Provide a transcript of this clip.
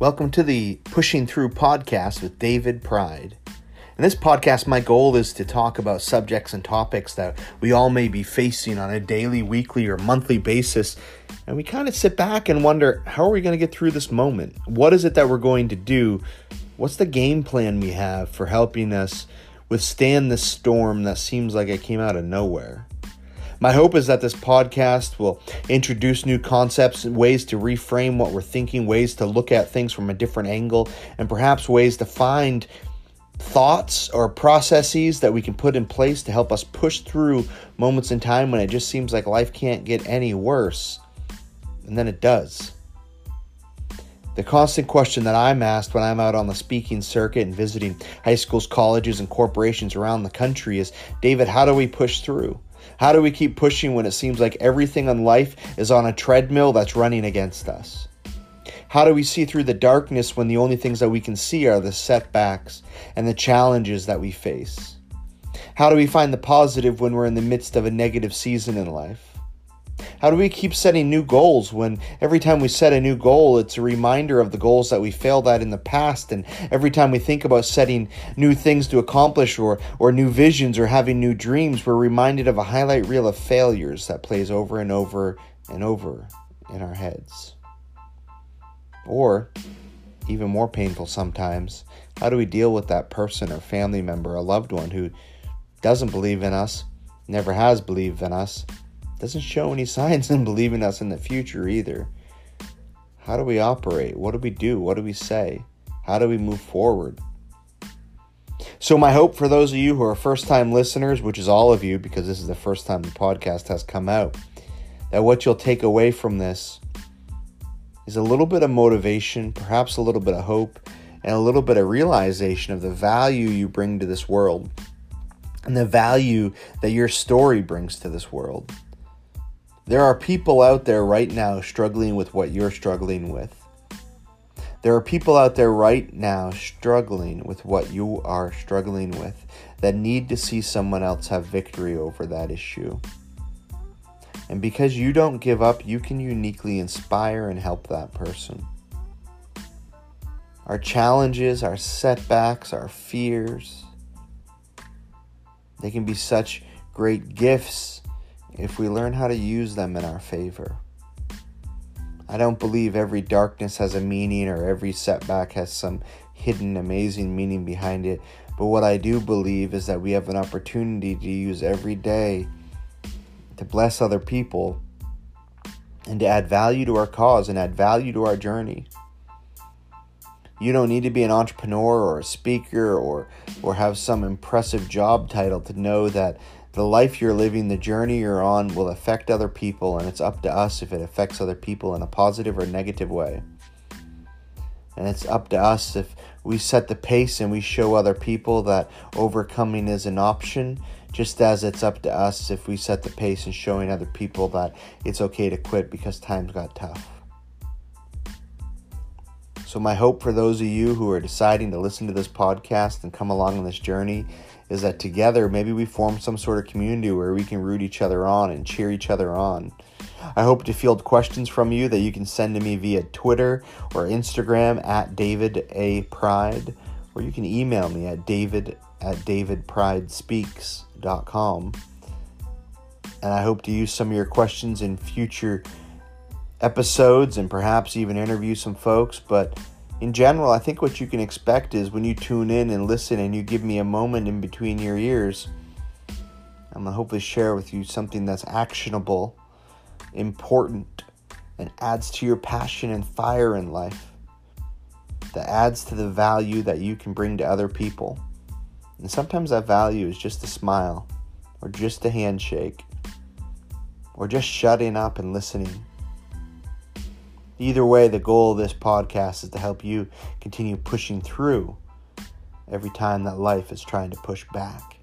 Welcome to the Pushing Through podcast with David Pride. In this podcast, my goal is to talk about subjects and topics that we all may be facing on a daily, weekly, or monthly basis. And we kind of sit back and wonder how are we going to get through this moment? What is it that we're going to do? What's the game plan we have for helping us withstand this storm that seems like it came out of nowhere? My hope is that this podcast will introduce new concepts, ways to reframe what we're thinking, ways to look at things from a different angle, and perhaps ways to find thoughts or processes that we can put in place to help us push through moments in time when it just seems like life can't get any worse. And then it does. The constant question that I'm asked when I'm out on the speaking circuit and visiting high schools, colleges, and corporations around the country is David, how do we push through? How do we keep pushing when it seems like everything in life is on a treadmill that's running against us? How do we see through the darkness when the only things that we can see are the setbacks and the challenges that we face? How do we find the positive when we're in the midst of a negative season in life? How do we keep setting new goals when every time we set a new goal, it's a reminder of the goals that we failed at in the past? And every time we think about setting new things to accomplish or, or new visions or having new dreams, we're reminded of a highlight reel of failures that plays over and over and over in our heads. Or, even more painful sometimes, how do we deal with that person or family member, a loved one who doesn't believe in us, never has believed in us, doesn't show any signs in believing us in the future either. How do we operate? What do we do? What do we say? How do we move forward? So, my hope for those of you who are first time listeners, which is all of you because this is the first time the podcast has come out, that what you'll take away from this is a little bit of motivation, perhaps a little bit of hope, and a little bit of realization of the value you bring to this world and the value that your story brings to this world. There are people out there right now struggling with what you're struggling with. There are people out there right now struggling with what you are struggling with that need to see someone else have victory over that issue. And because you don't give up, you can uniquely inspire and help that person. Our challenges, our setbacks, our fears, they can be such great gifts if we learn how to use them in our favor. I don't believe every darkness has a meaning or every setback has some hidden amazing meaning behind it, but what I do believe is that we have an opportunity to use every day to bless other people and to add value to our cause and add value to our journey. You don't need to be an entrepreneur or a speaker or or have some impressive job title to know that the life you're living, the journey you're on will affect other people, and it's up to us if it affects other people in a positive or negative way. And it's up to us if we set the pace and we show other people that overcoming is an option, just as it's up to us if we set the pace and showing other people that it's okay to quit because times got tough. So, my hope for those of you who are deciding to listen to this podcast and come along on this journey is that together maybe we form some sort of community where we can root each other on and cheer each other on. I hope to field questions from you that you can send to me via Twitter or Instagram at David A. Pride, or you can email me at david at davidpridespeaks.com. And I hope to use some of your questions in future episodes and perhaps even interview some folks. But in general, I think what you can expect is when you tune in and listen and you give me a moment in between your ears, I'm going to hopefully share with you something that's actionable, important, and adds to your passion and fire in life, that adds to the value that you can bring to other people. And sometimes that value is just a smile, or just a handshake, or just shutting up and listening. Either way, the goal of this podcast is to help you continue pushing through every time that life is trying to push back.